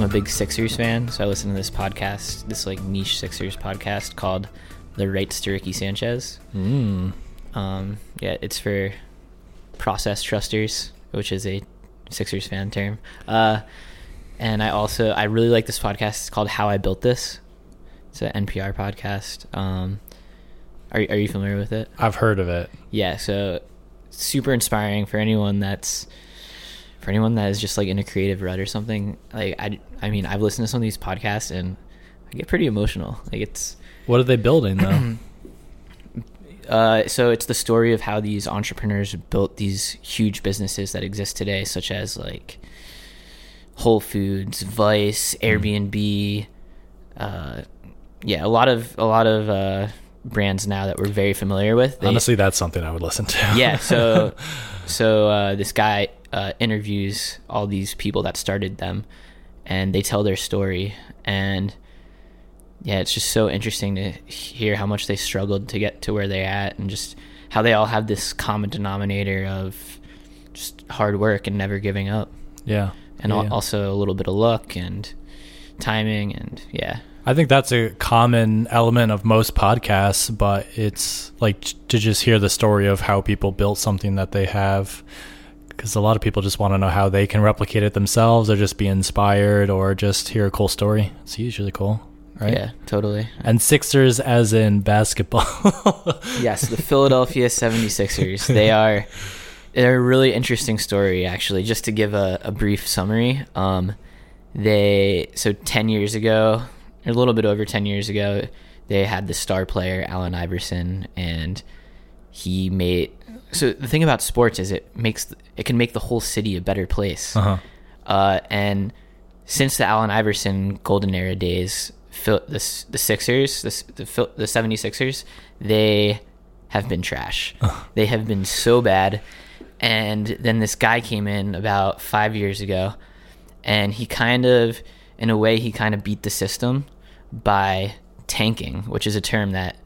I'm a big Sixers fan, so I listen to this podcast, this like niche Sixers podcast called "The Rights to Ricky Sanchez." Mm. Um, yeah, it's for process trusters, which is a Sixers fan term. Uh, and I also I really like this podcast. It's called How I Built This. It's an NPR podcast. Um, are are you familiar with it? I've heard of it. Yeah, so super inspiring for anyone that's for anyone that is just like in a creative rut or something. Like I I mean, I've listened to some of these podcasts and I get pretty emotional. Like it's What are they building though? uh, so it's the story of how these entrepreneurs built these huge businesses that exist today, such as like Whole Foods, Vice, Airbnb. Uh, yeah, a lot of a lot of uh, brands now that we're very familiar with. They- Honestly, that's something I would listen to. yeah. So so uh, this guy uh, interviews all these people that started them, and they tell their story and yeah, it's just so interesting to hear how much they struggled to get to where they're at and just how they all have this common denominator of just hard work and never giving up. yeah. And Yeah, also a little bit of luck and timing and yeah. I think that's a common element of most podcasts, but it's like to just hear the story of how people built something that they have. Because a lot of people just want to know how they can replicate it themselves, or just be inspired, or just hear a cool story. It's usually cool, right? Yeah, totally. And Sixers, as in basketball. yes, the Philadelphia 76ers. They are they're a really interesting story actually. Just to give a, a brief summary, um, they so 10 years ago, a little bit over 10 years ago, they had the star player Allen Iverson and he made so the thing about sports is it makes it can make the whole city a better place. uh-huh. Uh, and since the Allen Iverson golden era days, the, the Sixers, the, the, the 76ers, they have been trash. they have been so bad. And then this guy came in about five years ago, and he kind of, in a way, he kind of beat the system by tanking, which is a term that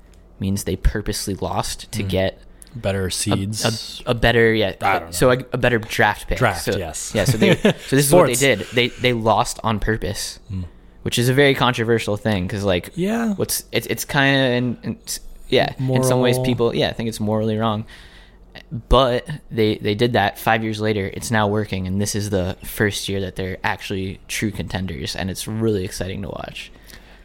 means they purposely lost to get Better seeds. a, a better yeah I don't know. so a, a better draft pick Draft, so, yes. yeah so they so this is what they did they they lost on purpose hmm. which is a very controversial thing because like yeah. what's it's it's kind of in, in, yeah in some ways people yeah I think it's morally wrong but they they did that five years later it's now working and this is the first year that they're actually true contenders and it's really exciting to watch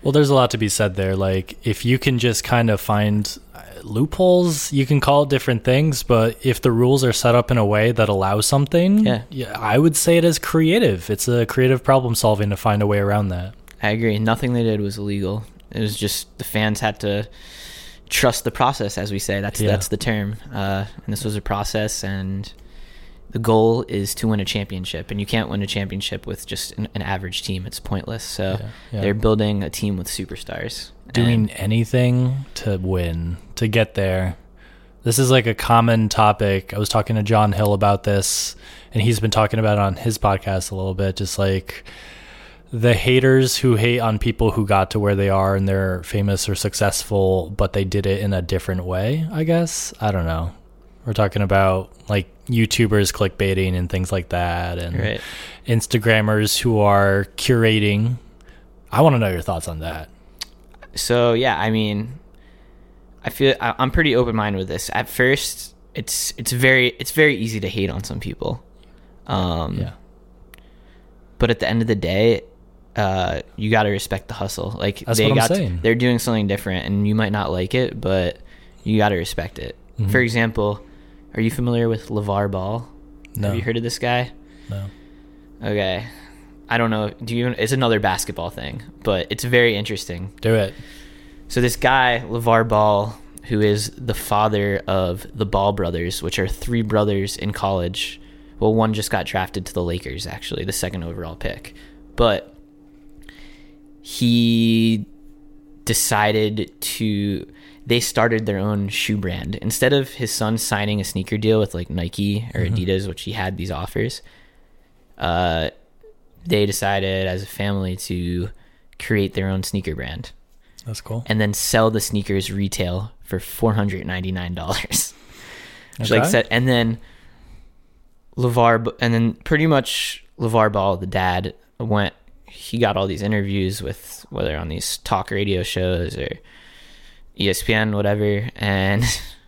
Well, there's a lot to be said there. Like, if you can just kind of find loopholes, you can call it different things, but if the rules are set up in a way that allows something, Yeah. I would say it is creative. It's a creative problem solving to find a way around that. I agree. Nothing they did was illegal. It was just the fans had to trust the process, as we say. That's Yeah. that's the term. Uh, and this was a process, and the goal is to win a championship. And you can't win a championship with just an, an average team. It's pointless. So Yeah, yeah. they're building a team with superstars. Doing And- anything to win, to get there. This is like a common topic. I was talking to John Hill about this, and he's been talking about it on his podcast a little bit. Just like the haters who hate on people who got to where they are and they're famous or successful, but they did it in a different way, I guess. I don't know. We're talking about like YouTubers clickbaiting and things like that, and Right. Instagrammers who are curating. I want to know your thoughts on that. So yeah, I mean, I feel I, I'm pretty open minded with this. At first, it's it's very it's very easy to hate on some people. Um, Yeah. but at the end of the day uh you got to respect the hustle like That's they got to- they're doing something different and you might not like it but you got to respect it Mhm. for example are you familiar with LaVar Ball No. have you heard of this guy No. okay i don't know do you it's another basketball thing but it's very interesting Do it. so this guy, LaVar Ball, who is the father of the Ball brothers, which are three brothers in college. Well, one just got drafted to the Lakers, actually, the second overall pick. But he decided to they started their own shoe brand. Instead of his son signing a sneaker deal with like Nike or Adidas, which he had these offers, uh they decided as a family to create their own sneaker brand That's cool. and then sell the sneakers retail for four hundred ninety nine dollars. Like said, and then LaVar, and then pretty much LaVar Ball, the dad, went. he got all these interviews with whether on these talk radio shows or ESPN, whatever, and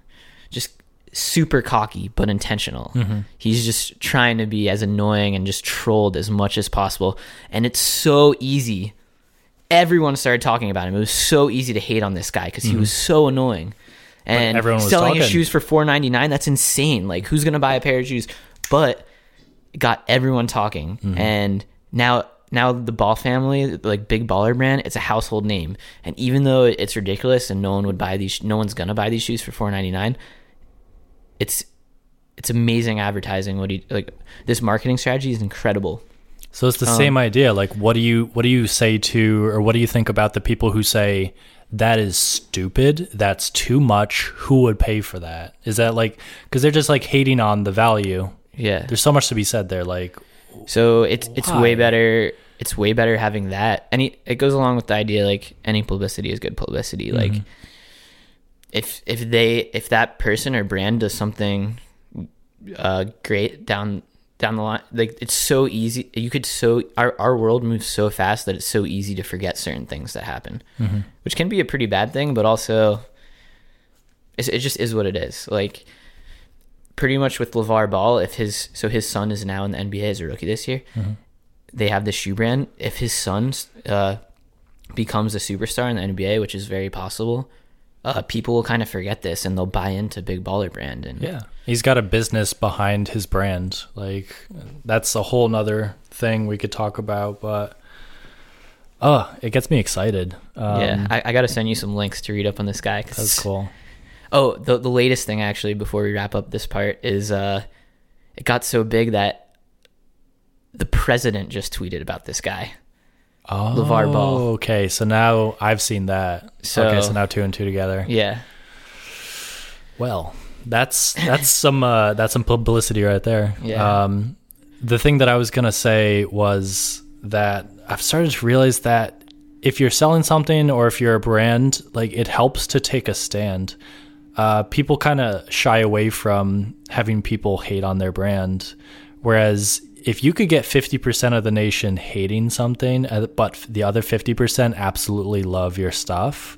just super cocky but intentional. Mm-hmm. He's just trying to be as annoying and just trolled as much as possible. And it's so easy. Everyone started talking about him. It was so easy to hate on this guy because he mm-hmm. was so annoying. And everyone was selling his shoes for four ninety nine. That's insane. Like who's gonna buy a pair of shoes? But got everyone talking, mm-hmm. and now now the Ball family, like big baller brand, it's a household name. And even though it's ridiculous and no one would buy these, no one's gonna buy these shoes for four ninety nine. It's it's amazing advertising. What do you like? This marketing strategy is incredible. So it's the Um, same idea. Like, what do you what do you say to, or what do you think about the people who say that is stupid? That's too much. Who would pay for that? Is that like because they're just like hating on the value? Yeah. There's so much to be said there. Like, So it's it's way better. It's way better having that. Any it goes along with the idea like any publicity is good publicity. Like if if they if that person or brand does something uh great down down the line like it's so easy you could so our our world moves so fast that it's so easy to forget certain things that happen which can be a pretty bad thing but also it's, it just is what it is. Like pretty much with LaVar Ball, if his so his son is now in the NBA as a rookie this year, they have this shoe brand. If his son uh, becomes a superstar in the NBA, which is very possible, uh, people will kind of forget this and they'll buy into Big Baller brand. And yeah, he's got a business behind his brand. Like, that's a whole nother thing we could talk about. But oh, it gets me excited. Um, yeah, I, I got to send you some links to read up on this guy. 'cause- that's cool. Oh, the the latest thing actually before we wrap up this part is uh, it got so big that the president just tweeted about this guy. Oh, LaVar Ball. Okay, so now I've seen that. So- okay, so now two and two together. Yeah, Well, that's that's some uh, that's some publicity right there. Yeah. Um, the thing that I was gonna say was that I've started to realize that if you're selling something or if you're a brand, like it helps to take a stand. Uh, people kind of shy away from having people hate on their brand, whereas if you could get 50% of the nation hating something, uh, but the other 50% absolutely love your stuff,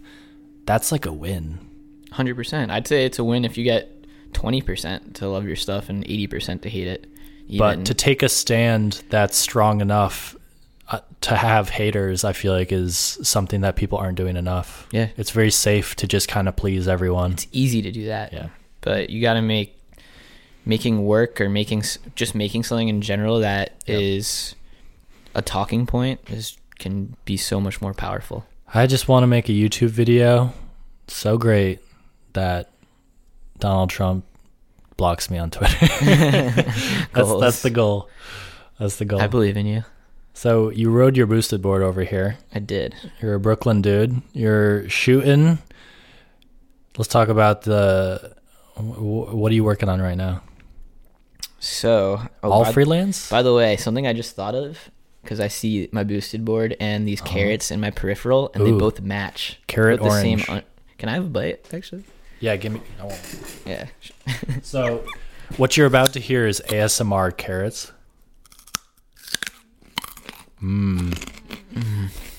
that's like a win. hundred percent. I'd say it's a win if you get twenty percent to love your stuff and eighty percent to hate it. Even, but to take a stand that's strong enough uh, to have haters i feel like is something that people aren't doing enough Yeah. it's very safe to just kind of please everyone it's easy to do that. Yeah. But you got to make making work or making just making something in general that is Yep. a talking point is can be so much more powerful. i just want to make a youtube video so great that donald trump blocks me on twitter that's, that's the goal that's the goal I believe in you. so you rode your boosted board over here I did. You're a Brooklyn dude. You're shooting. Let's talk about the. What are you working on right now? So oh, All by, freelance? By the way, something I just thought of because I see my boosted board and these carrots in my peripheral, and they Uh-huh. Both match. Carrot the same orange. un- Can I have a bite? Actually, Yeah, give me. I won't. yeah. So, what you're about to hear is ASMR carrots. Mmm.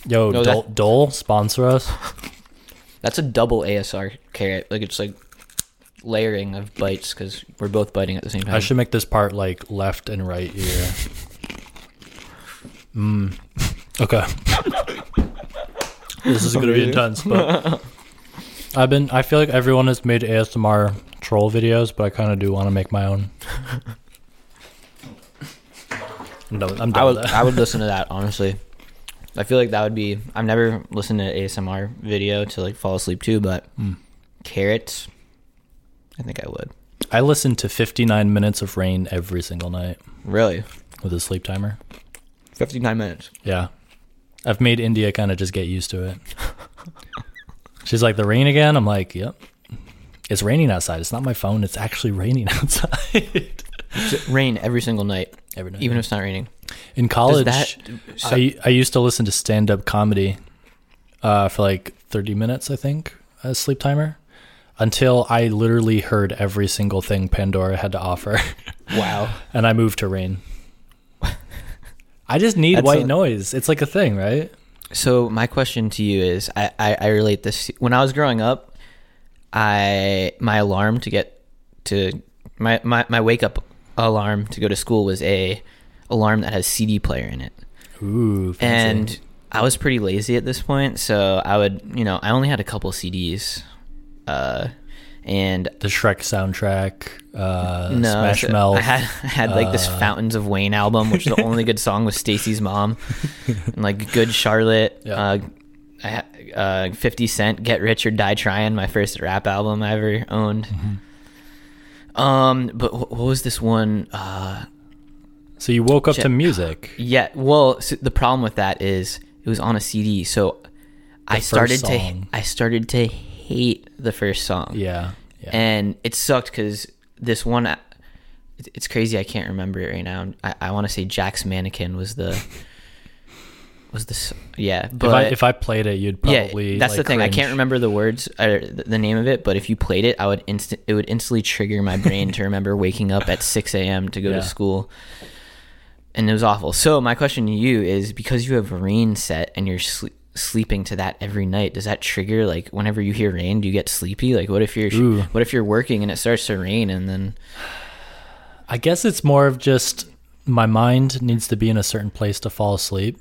Yo, No, Dole, that- Dole, sponsor us. That's a double ASR carrot. Like it's like layering of bites because we're both biting at the same time. I should make this part like left and right ear. Mmm. Okay. this is gonna be intense, but I've been. I feel like everyone has made ASMR troll videos, but I kind of do want to make my own. I'm done. I'm done I would. I would listen to that honestly. I feel like that would be. I've never listened to an ASMR video to like fall asleep to, but Hmm. carrots. I think I would. I listen to 59 minutes of rain every single night Really, with a sleep timer. fifty nine minutes. Yeah. I've made India kind of just get used to it. She's like, the rain again? I'm like, yep. It's raining outside. It's not my phone. It's actually raining outside. It's rain every single night, Every night. even if it's not raining. In college, that? so- I, I used to listen to stand up comedy uh, for like 30 minutes, I think, as sleep timer, until I literally heard every single thing Pandora had to offer. wow. and I moved to rain. I just need That's white a- noise. It's like a thing, right? So my question to you is, I, I, I relate this. When I was growing up, I my alarm to get to my, my, my wake up alarm to go to school was a alarm that has CD player in it, Ooh, fancy. and I was pretty lazy at this point, so I would you know I only had a couple CDs, uh, and the Shrek soundtrack, uh, no, Smash so Mouth. I had I had like this uh, Fountains of Wayne album, which the only good song was Stacy's mom, and like Good Charlotte. Yeah. Uh, I uh, Fifty Cent, Get Rich or Die Trying, my first rap album I ever owned. Mm-hmm. Um, but wh- what was this one? Uh, so you woke up Jet- to music. yeah. Well, so the problem with that is it was on a CD, so I first started to. I started to hate the first song. Yeah, yeah. and it sucked because this one, it's crazy i can't remember it right now i, I want to say jack's mannequin was the was this yeah but if I if I played it, you'd probably yeah that's like, the thing i can't remember the words or the, name of it but if you played it i would instant it would instantly trigger my brain to remember waking up at 6 a.m to go Yeah. to school and it was awful so my question to you is because you have a rain set and you're sle- sleeping to that every night does that trigger like whenever you hear rain do you get sleepy like what if you're Ooh. what if you're working and it starts to rain and then I guess it's more of just my mind needs to be in a certain place to fall asleep.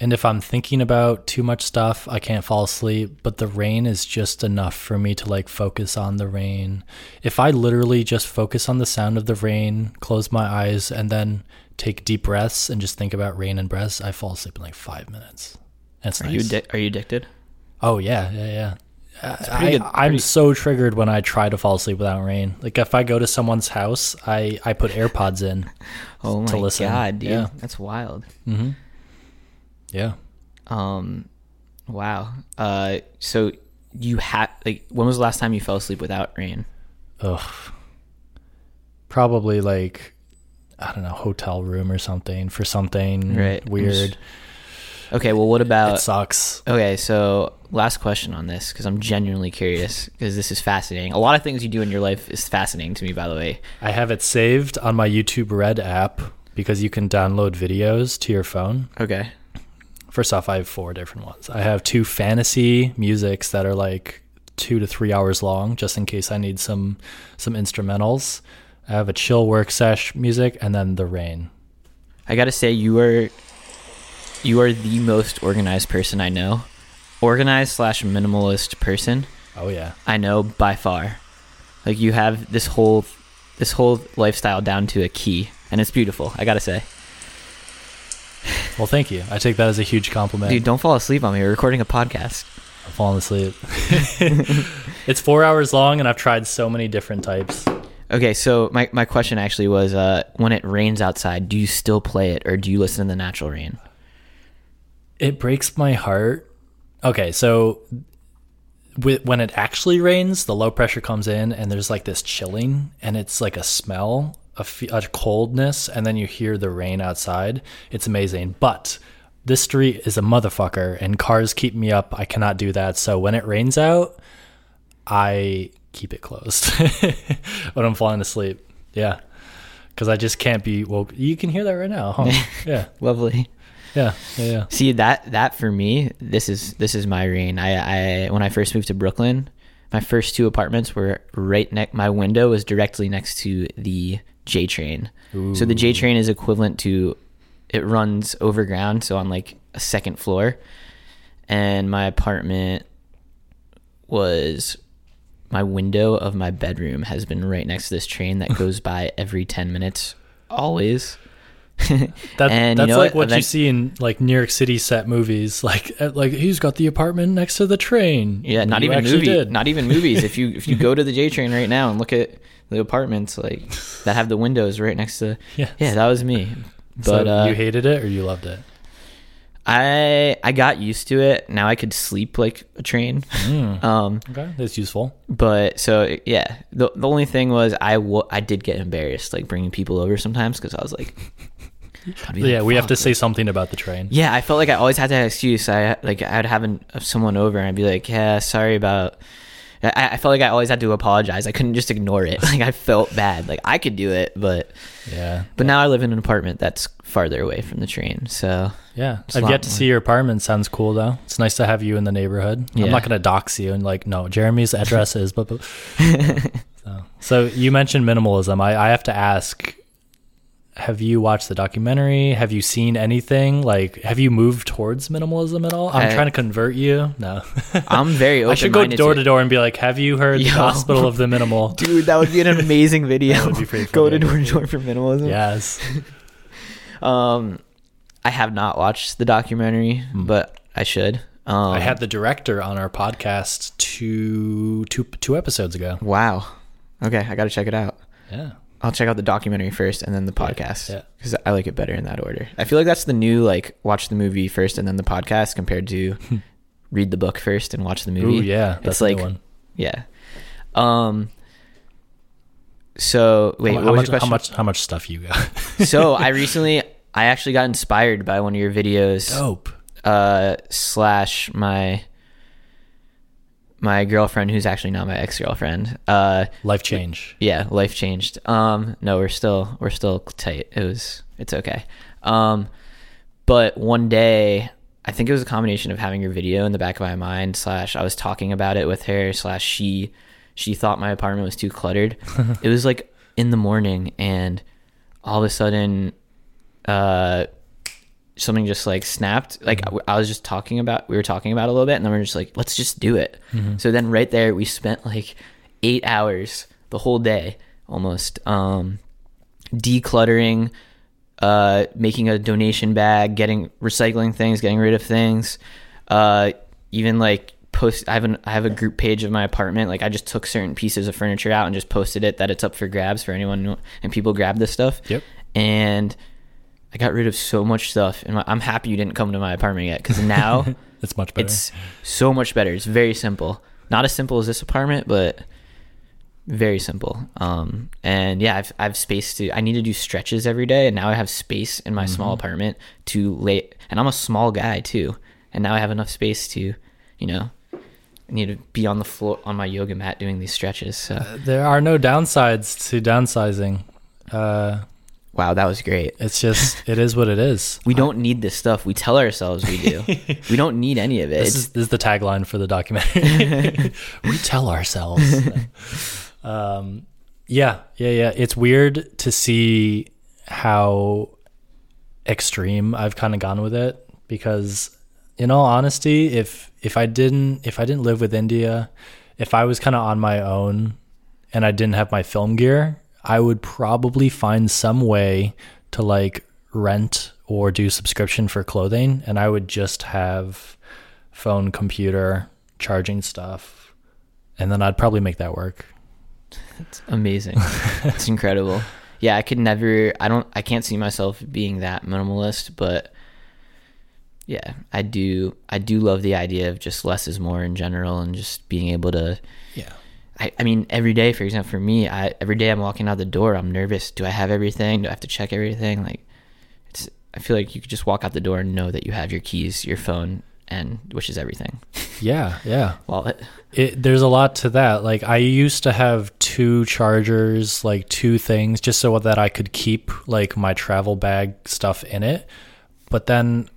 And if I'm thinking about too much stuff, I can't fall asleep, but the rain is just enough for me to like focus on the rain. If I literally just focus on the sound of the rain, close my eyes, and then take deep breaths and just think about rain and breaths, I fall asleep in like five minutes. That's are nice. you addi- are you addicted Oh yeah, yeah, yeah. I, good- I'm so triggered when I try to fall asleep without rain. Like if I go to someone's house, I I put AirPods in. oh my to listen. god dude Yeah. that's wild Mm-hmm. Yeah. um wow uh so you had like when was the last time you fell asleep without rain Ugh. Probably like I don't know, hotel room or something for something Right. weird. Okay well what it about sucks. okay so last question on this because i'm genuinely curious because this is fascinating a lot of things you do in your life is fascinating to me by the way I have it saved on my YouTube Red app because you can download videos to your phone. okay First off, I have four different ones. I have two fantasy musics that are like two to three hours long, just in case I need some some instrumentals. I have a chill work sesh music, and then the rain. i gotta say you are you are the most organized person i know organized slash minimalist person Oh yeah, I know by far. Like you have this whole this whole lifestyle down to a key, and it's beautiful. I gotta say, well, thank you. I take that as a huge compliment. dude, don't fall asleep on me. We're recording a podcast. I'm falling asleep. it's four hours long, and I've tried so many different types. Okay, so my my question actually was, uh, when it rains outside, do you still play it, or do you listen to the natural rain? It breaks my heart. Okay, so when it actually rains, the low pressure comes in, and there's like this chilling, and it's like a smell, a, coldness, and then you hear the rain outside. It's amazing. But this street is a motherfucker, and cars keep me up. I cannot do that. So when it rains out, I keep it closed when I'm falling asleep. Yeah. Because I just can't be woke. You can hear that right now, huh? yeah. Lovely. Yeah. Yeah. Yeah. See that that for me, this is this is my rain. I I when I first moved to Brooklyn, my first two apartments were right next. My window was directly next to the J train. So the J train is equivalent to it runs overground, so on like a second floor, and my apartment was my window of my bedroom has been right next to this train that goes by every 10 minutes always That, And you that's know like what? what you see in like New York City set movies. Like, like he's got the apartment next to the train. Yeah, not You even actually movie, did. not even movies. if you if you go to the J train right now and look at the apartments like that have the windows right next to Yeah. yeah, that was me. But so uh, you hated it or you loved it? I I got used to it. Now I could sleep like a train. Mm. Um, Okay, that's useful. but so yeah, the the only thing was I I did get embarrassed like bringing people over sometimes because I was like, I'd like, yeah, we have "Fuck, to say something about the train. Yeah, I felt like I always had to have an excuse. I like I'd have an, someone over and I'd be like, "Yeah, sorry about," I, I felt like I always had to apologize. I couldn't just ignore it. Like I felt bad. Like I could do it, but Yeah. but now I live in an apartment that's farther away from the train. So Yeah. I've yet to more. see your apartment. Sounds cool though. It's nice to have you in the neighborhood. Yeah. I'm not gonna dox you and like, no, Jeremy's address is but, but. so, so you mentioned minimalism. I, I have to ask have you watched the documentary? Have you seen anything? Like have you moved towards minimalism at all? I'm I- trying to convert you. No. I'm very open. I should go door to door and be like, "Have you heard the Hospital of the Minimal?" Dude, that would be an amazing video. That would be pretty Go to door to door for minimalism. Yes. Um, I have not watched the documentary, but I should. Um, I had the director on our podcast two two two episodes ago. Wow. Okay, I got to check it out. Yeah. I'll check out the documentary first and then the podcast yeah. because I like it better in that order. I feel like that's the new like watch the movie first and then the podcast compared to read the book first and watch the movie. Ooh, yeah. That's it's like one. yeah. Um. So wait, how, how much, how much how much stuff you got? so I recently I actually got inspired by one of your videos. Dope. uh slash my my girlfriend who's actually not my ex-girlfriend uh Life change. yeah life changed. Um no we're still we're still tight. It was it's okay. Um but one day i think it was a combination of having your video in the back of my mind slash i was talking about it with her slash she she thought my apartment was too cluttered. It was like in the morning and all of a sudden uh something just like snapped like I- i was just talking about we were talking about it a little bit and then we are just like let's just do it. So then right there we spent like eight hours the whole day almost um decluttering uh making a donation bag getting recycling things getting rid of things uh even like post i have an i have a group page of my apartment like i just took certain pieces of furniture out and just posted it that it's up for grabs for anyone and people grab this stuff. Yep. and I got rid of so much stuff, and I'm happy you didn't come to my apartment yet because now It's much better. it's so much better. It's very simple, not as simple as this apartment, but very simple. Um, and yeah, I've I've space to. I need to do stretches every day, and now I have space in my small apartment to lay. And I'm a small guy too, and now I have enough space to, you know, I need to be on the floor on my yoga mat doing these stretches. So there are no downsides to downsizing. Uh, wow, that was great. it's just it is what it is. We don't need this stuff. We tell ourselves we do. we don't need any of it. This is, this is the tagline for the documentary. we tell ourselves. um, yeah, yeah, yeah. It's weird to see how extreme I've kind of gone with it because, in all honesty, if if I didn't if I didn't live with India, if I was kind of on my own and I didn't have my film gear, I would probably find some way to like rent or do subscription for clothing and I would just have phone, computer, charging stuff, and then I'd probably make that work. It's amazing. it's incredible. Yeah, I could never. I don't. I can't see myself being that minimalist, but yeah, I do. I do love the idea of just less is more in general, and just being able to. Yeah. I, I mean, every day, for example, for me, I every day I'm walking out the door, I'm nervous. Do I have everything? Do I have to check everything? Like, it's. I feel like you could just walk out the door and know that you have your keys, your phone, and which is everything. Yeah, yeah. Wallet. It, there's a lot to that. Like I used to have two chargers, like two things, just so that I could keep like my travel bag stuff in it. But then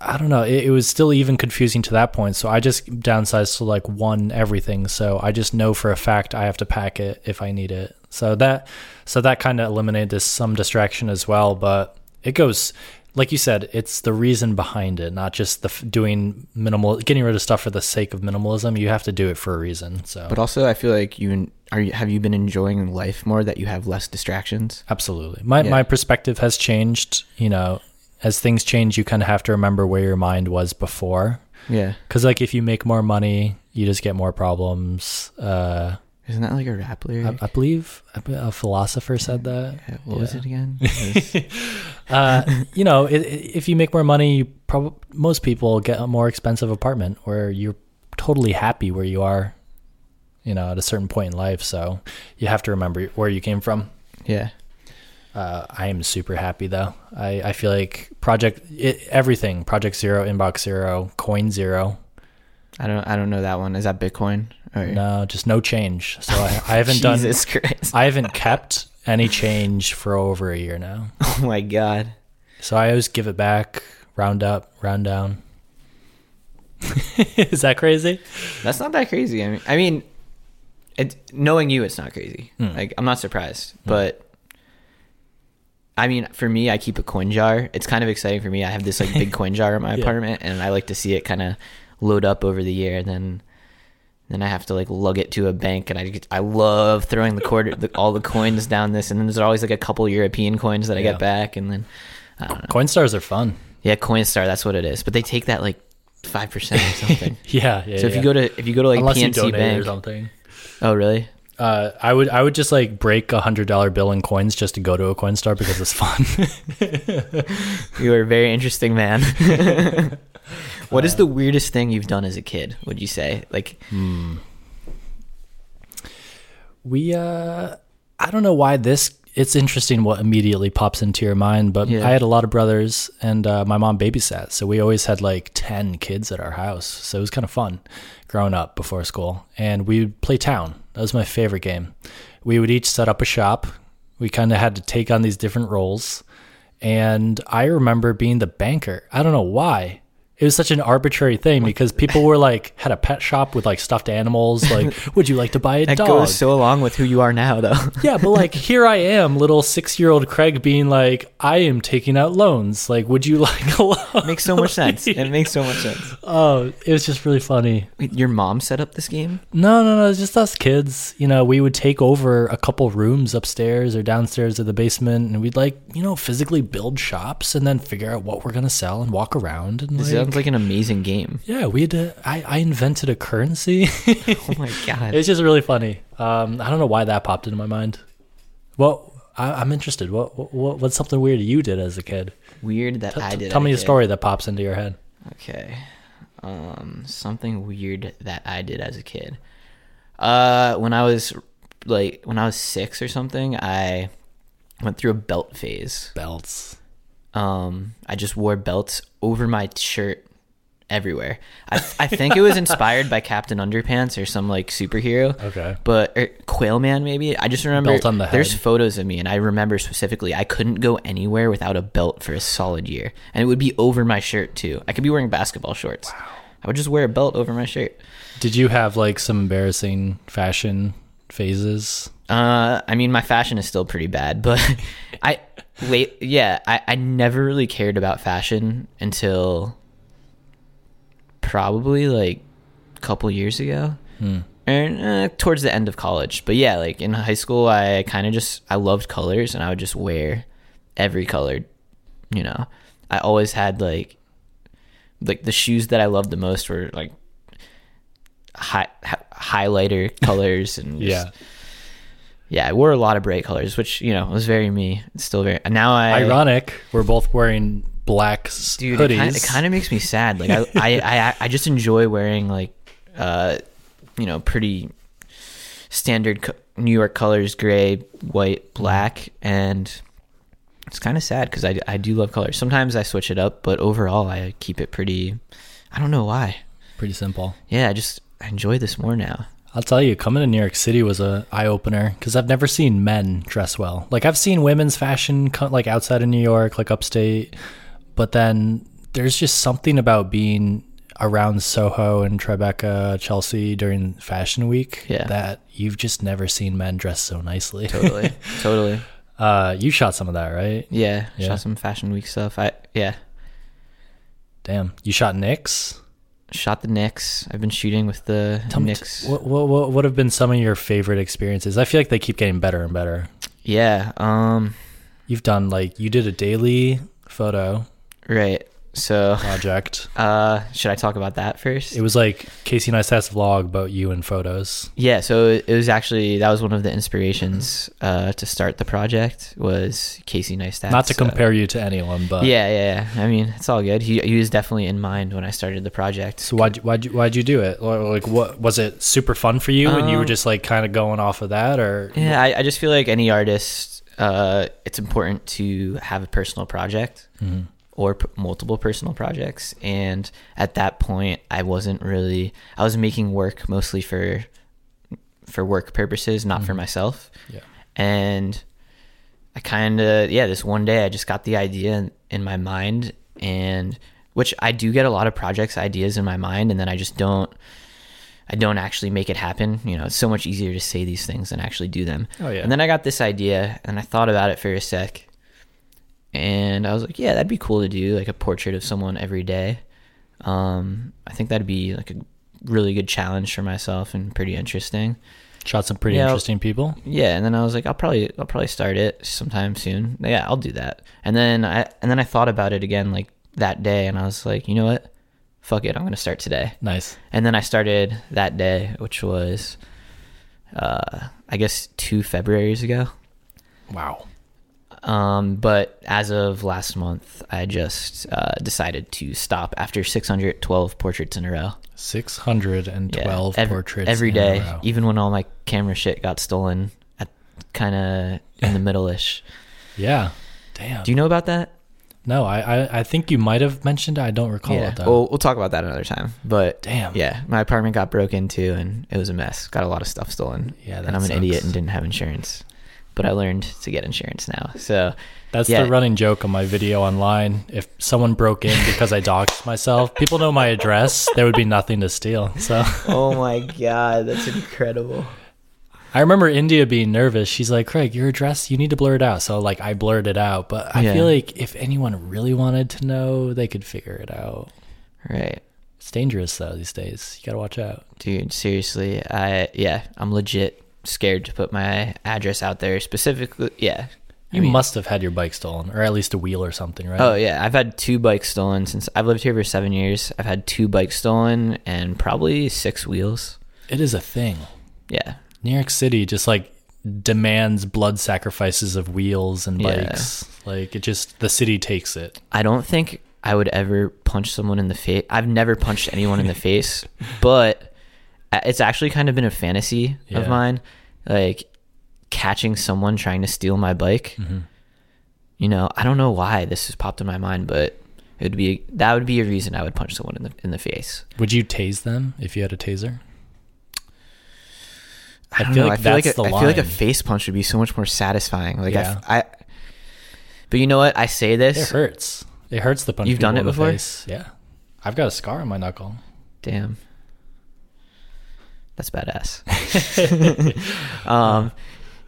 I don't know, it, it was still even confusing to that point. So I just downsized to like one everything. So I just know for a fact I have to pack it if I need it. So that so that kind of eliminated this some distraction as well. But it goes like you said, it's the reason behind it, not just the f- doing minimal, getting rid of stuff for the sake of minimalism. You have to do it for a reason. So, But also, I feel like you are. You, have you been enjoying life more that you have less distractions? absolutely, my Yeah. my perspective has changed. You know, as things change, you kind of have to remember where your mind was before. Yeah. Because like if you make more money, you just get more problems. Uh, Isn't that like a rap lyric? I, I believe a, a philosopher said that. Yeah, what was it again? It was- uh, you know, i i if you make more money, you prob- most people get a more expensive apartment where you're totally happy where you are, you know, at a certain point in life. So you have to remember where you came from. yeah. Uh, I am super happy though. I, I feel like project it, everything project zero, inbox zero, coin zero. I don't. I don't know that one. Is that Bitcoin Or No, just no change. So I, I haven't done. Jesus Christ. I haven't kept any change for over a year now. Oh my god. So I always give it back, round up, round down. Is that crazy? That's not that crazy. I mean, I mean, it, knowing you, it's not crazy. Like, I'm not surprised. But I mean, for me, I keep a coin jar. It's kind of exciting for me. I have this like big coin jar in my Yeah. apartment, and I like to see it kind of load up over the year. And then, then I have to like lug it to a bank, and I get, I love throwing the quarter, the, all the coins down this. And then there's always like a couple European coins that I Yeah. get back, and then I don't know. Coinstars are fun. Yeah, Coinstar, that's what it is. But they take that like five percent or something. Yeah, yeah. So if yeah. you go to if you go to like unless PNC donate or something. oh really? Uh, I would I would just like break a hundred dollar bill in coins just to go to a Coinstar because it's fun. You are a very interesting man. what is the weirdest thing you've done as a kid? Would you say like we uh, I don't know why this. It's interesting what immediately pops into your mind, but Yeah. I had a lot of brothers and uh, my mom babysat, so we always had like ten kids at our house. So it was kind of fun growing up before school, and we would play town. That was my favorite game. We would each set up a shop. We kind of had to take on these different roles. And I remember being the banker. I don't know why. It was such an arbitrary thing because people were like had a pet shop with like stuffed animals. Like, would you like to buy a that dog? goes so along with who you are now though? yeah, but like here I am, little six year old Kraig being like, I am taking out loans. Like, would you like a loan? makes so much sense. It makes so much sense. Oh, it was just really funny. Wait, your mom set up this game? No, no, no, it's just us kids. You know, we would take over a couple rooms upstairs or downstairs of the basement, and we'd like, you know, physically build shops and then figure out what we're gonna sell and walk around and like, sounds like an amazing game. yeah, we had to. I I invented a currency. Oh my god. it's just really funny. Um, I don't know why that popped into my mind. Well, I, I'm interested. What, what what's something weird you did as a kid? Weird that I T- did. Tell me a kid. story that pops into your head. Okay. Um, something weird that I did as a kid. Uh, when I was like when I was six or something, I went through a belt phase. Belts. Um, I just wore belts over my shirt everywhere. I I think it was inspired by Captain Underpants or some like superhero. Okay. But or Quail Man maybe. I just remember Belt on the there's photos of me and I remember specifically I couldn't go anywhere without a belt for a solid year. And it would be over my shirt too. I could be wearing basketball shorts. Wow. I would just wear a belt over my shirt. Did you have like some embarrassing fashion phases? Uh, I mean, my fashion is still pretty bad, but I late, yeah, I, I never really cared about fashion until probably like a couple years ago, and uh, towards the end of college. But yeah, like in high school, I kind of just I loved colors, and I would just wear every color. You know, I always had like like the shoes that I loved the most were like high, hi- highlighter colors and just- Yeah. yeah, I wore a lot of bright colors, which you know was very me. It's still very. And now I, Ironic. We're both wearing black dude, hoodies. it kind of makes me sad. Like I, I, I, I just enjoy wearing like, uh, you know, pretty standard co- New York colors: gray, white, black, and it's kind of sad because I, I do love colors. Sometimes I switch it up, but overall I keep it pretty. I don't know why. Pretty simple. Yeah, I just I enjoy this more now. I'll tell you, coming to New York City was a eye opener because I've never seen men dress well. Like I've seen women's fashion, like outside of New York, like upstate, but then there's just something about being around Soho and Tribeca, Chelsea during Fashion Week Yeah. that you've just never seen men dress so nicely. Totally, totally. uh, you shot some of that, right? Yeah, Yeah. shot some fashion week stuff. I yeah. Damn, you shot Knicks. Shot the Knicks. I've been shooting with the Tell Knicks. what, what what what have been some of your favorite experiences? I feel like they keep getting better and better. yeah. Um. You've done like you did a daily photo Right. So, project. uh, should I talk about that first? It was like Casey Neistat's vlog about you and photos. yeah. So it was actually that was one of the inspirations uh, to start the project was Casey Neistat. Not to so- compare you to anyone, but Yeah, yeah, yeah. I mean, it's all good. He he was definitely in mind when I started the project. So why'd you, why'd you do it? Like, what was it super fun for you, and you were Um, just like kind of going off of that, or Yeah, I, I just feel like any artist, uh, it's important to have a personal project Mhm. Or p- multiple personal projects. And at that point, I wasn't really. I was making work mostly for for work purposes, not for mm-hmm. myself. Yeah. And I kind of yeah, this one day I just got the idea in, in my mind, and which I do get a lot of projects ideas in my mind, and then I just don't. I don't actually make it happen. You know, it's so much easier to say these things than actually do them. Oh, yeah. And then I got this idea, and I thought about it for a sec, and I was like, yeah, that'd be cool to do, like a portrait of someone every day. Um, I think that'd be like a really good challenge for myself and pretty interesting. Shot some pretty Yeah. interesting people. Yeah, and then I was like, I'll probably I'll probably start it sometime soon. Yeah, I'll do that. And then I and then I thought about it again like that day, and I was like, you know what? Fuck it, I'm gonna start today. Nice. And then I started that day, which was, uh, I guess two Februarys ago. Wow. Um, but as of last month, I just uh, decided to stop after 612 portraits in a row. 612 ev- portraits every row. even when all my camera shit got stolen at kind of in the middle ish. Yeah. Damn. Do you know about that? no, I, I I think you might have mentioned it. I don't recall yeah. it though. Well, we'll talk about that another time. But Damn. yeah, my apartment got broke into and it was a mess. Got a lot of stuff stolen. Yeah, and I'm an idiot and didn't have insurance. But I learned to get insurance now. So That's yeah. the running joke on my video online. If someone broke in because I doxed myself, people know my address. There would be nothing to steal. So Oh my god, that's incredible. I remember India being nervous. She's like, "Kraig, your address, you need to blur it out." So like I blurred it out, but I Yeah. feel like if anyone really wanted to know, they could figure it out. Right. It's dangerous though these days. You got to watch out. Dude, seriously, I yeah, I'm legit scared to put my address out there specifically. Yeah. I You mean- must have had your bike stolen or at least a wheel or something, right? Oh yeah, I've had two bikes stolen since I've lived here for 7 years. I've had two bikes stolen and probably 6 wheels. It is a thing. Yeah. New York City just like demands blood sacrifices of wheels and Yeah. bikes. Like it just the city takes it. I don't think I would ever punch someone in the face. I've never punched anyone in the face, but it's actually kind of been a fantasy Yeah. of mine, like catching someone trying to steal my bike. Mm-hmm. You know, I don't know why this has popped in my mind, but it would be that would be a reason I would punch someone in the in the face. Would you tase them if you had a taser? I, I feel know. like I feel like a, I feel like a face punch would be so much more satisfying. Like Yeah. I, I, but you know what? I say this. It hurts. It hurts the punch. You've done it before? face. Yeah, I've got a scar on my knuckle. Damn. That's badass. um,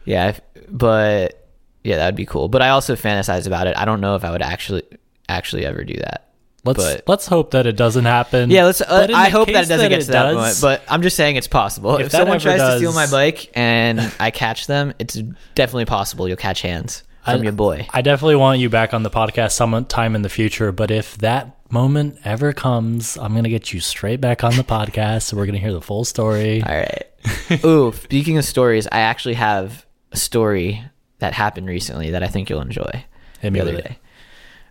yeah, if- but yeah, that'd be cool. But I also fantasize about it. I don't know if I would actually actually ever do that. Let's But- let's hope that it doesn't happen. Yeah, let's. Uh, I hope that it doesn't get to that does- point. But I'm just saying it's possible. If If, that someone ever tries to steal my bike and I catch them, it's definitely possible you'll catch hands from I- your boy. I definitely want you back on the podcast sometime in the future. But if that moment ever comes, I'm gonna get you straight back on the podcast. So we're gonna hear the full story. All right. Ooh, speaking of stories, I actually have a story that happened recently that I think you'll enjoy. Hit the other it. day.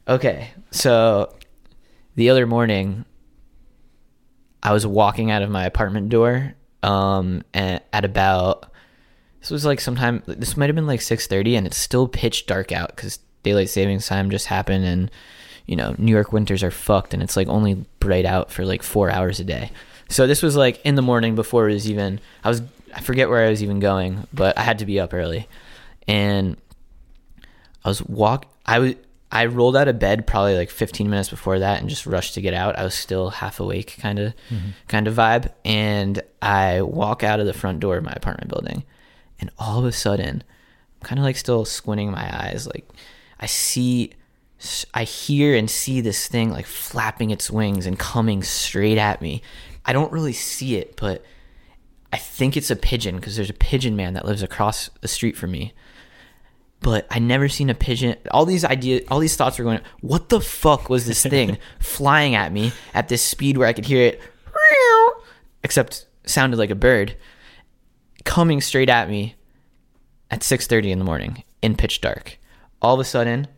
Okay, so the other morning, I was walking out of my apartment door, um, and at about this was like sometime this might have been like six thirty, and it's still pitch dark out because daylight savings time just happened, and you know New York winters are fucked, and it's like only bright out for like four hours a day. So this was like in the morning before it was even. I was I forget where I was even going, but I had to be up early, and I was walk. I was. I rolled out of bed probably like 15 minutes before that and just rushed to get out. I was still half awake, kind of, mm-hmm. kind of vibe. And I walk out of the front door of my apartment building, and all of a sudden, I'm kind of like still squinting my eyes. Like I see, I hear and see this thing like flapping its wings and coming straight at me. I don't really see it, but I think it's a pigeon because there's a pigeon man that lives across the street from me but I never seen a pigeon. All these ideas, all these thoughts were going. What the fuck was this thing flying at me at this speed where I could hear it, except sounded like a bird, coming straight at me at six thirty in the morning in pitch dark. All of a sudden,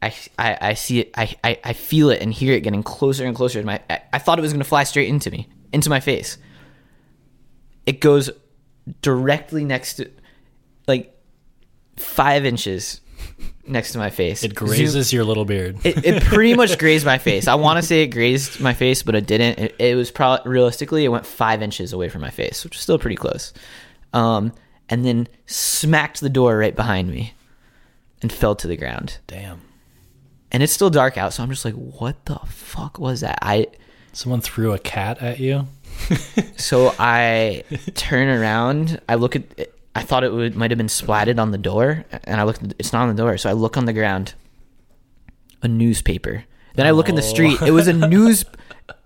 I, I, I see it. I, I, I feel it and hear it getting closer and closer to my. I, I thought it was going to fly straight into me, into my face. It goes directly next to, like five inches next to my face. It grazes your little beard. It, it pretty much grazed my face. I want to say it grazed my face, but it didn't. It, it was probably realistically, it went five inches away from my face, which is still pretty close. Um, and then smacked the door right behind me and fell to the ground. Damn. And it's still dark out, so I'm just like, what the fuck was that? I Someone threw a cat at you. so I turn around. I look at. It, I thought it would might have been splatted on the door, and I look. It's not on the door, so I look on the ground. A newspaper. Then I look in the Oh. street. It was a news.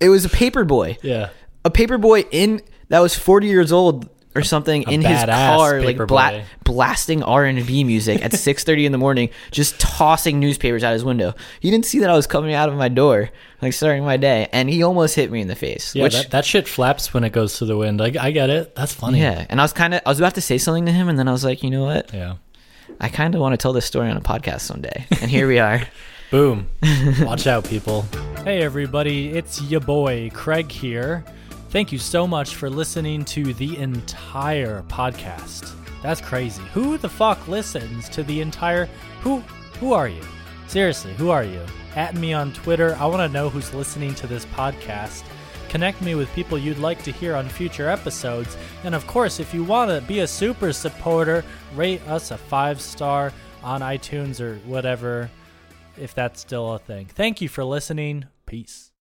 It was a paper boy. Yeah. A paper boy in that was forty years old or something A in his car, like bla- blasting R and B music at six thirty in the morning, just tossing newspapers out his window. He didn't see that I was coming out of my door, like starting my day, and he almost hit me in the face. Yeah, which that, that shit flaps when it goes to the wind. I, I get it. That's funny. Yeah, and I was kind of I was about to say something to him, and then I was like, you know what? Yeah. I kind of want to tell this story on a podcast someday, and here we are. Boom. Watch out, people. Hey, everybody. It's your boy, Kraig here. Thank you so much for listening to the entire podcast. That's crazy. Who the fuck listens to the entire. Who, who are you? Seriously, who are you? At me on Twitter. I want to know who's listening to this podcast. Connect me with people you'd like to hear on future episodes. And of course, if you want to be a super supporter, rate us a five star on iTunes or whatever, if that's still a thing. Thank you for listening. Peace.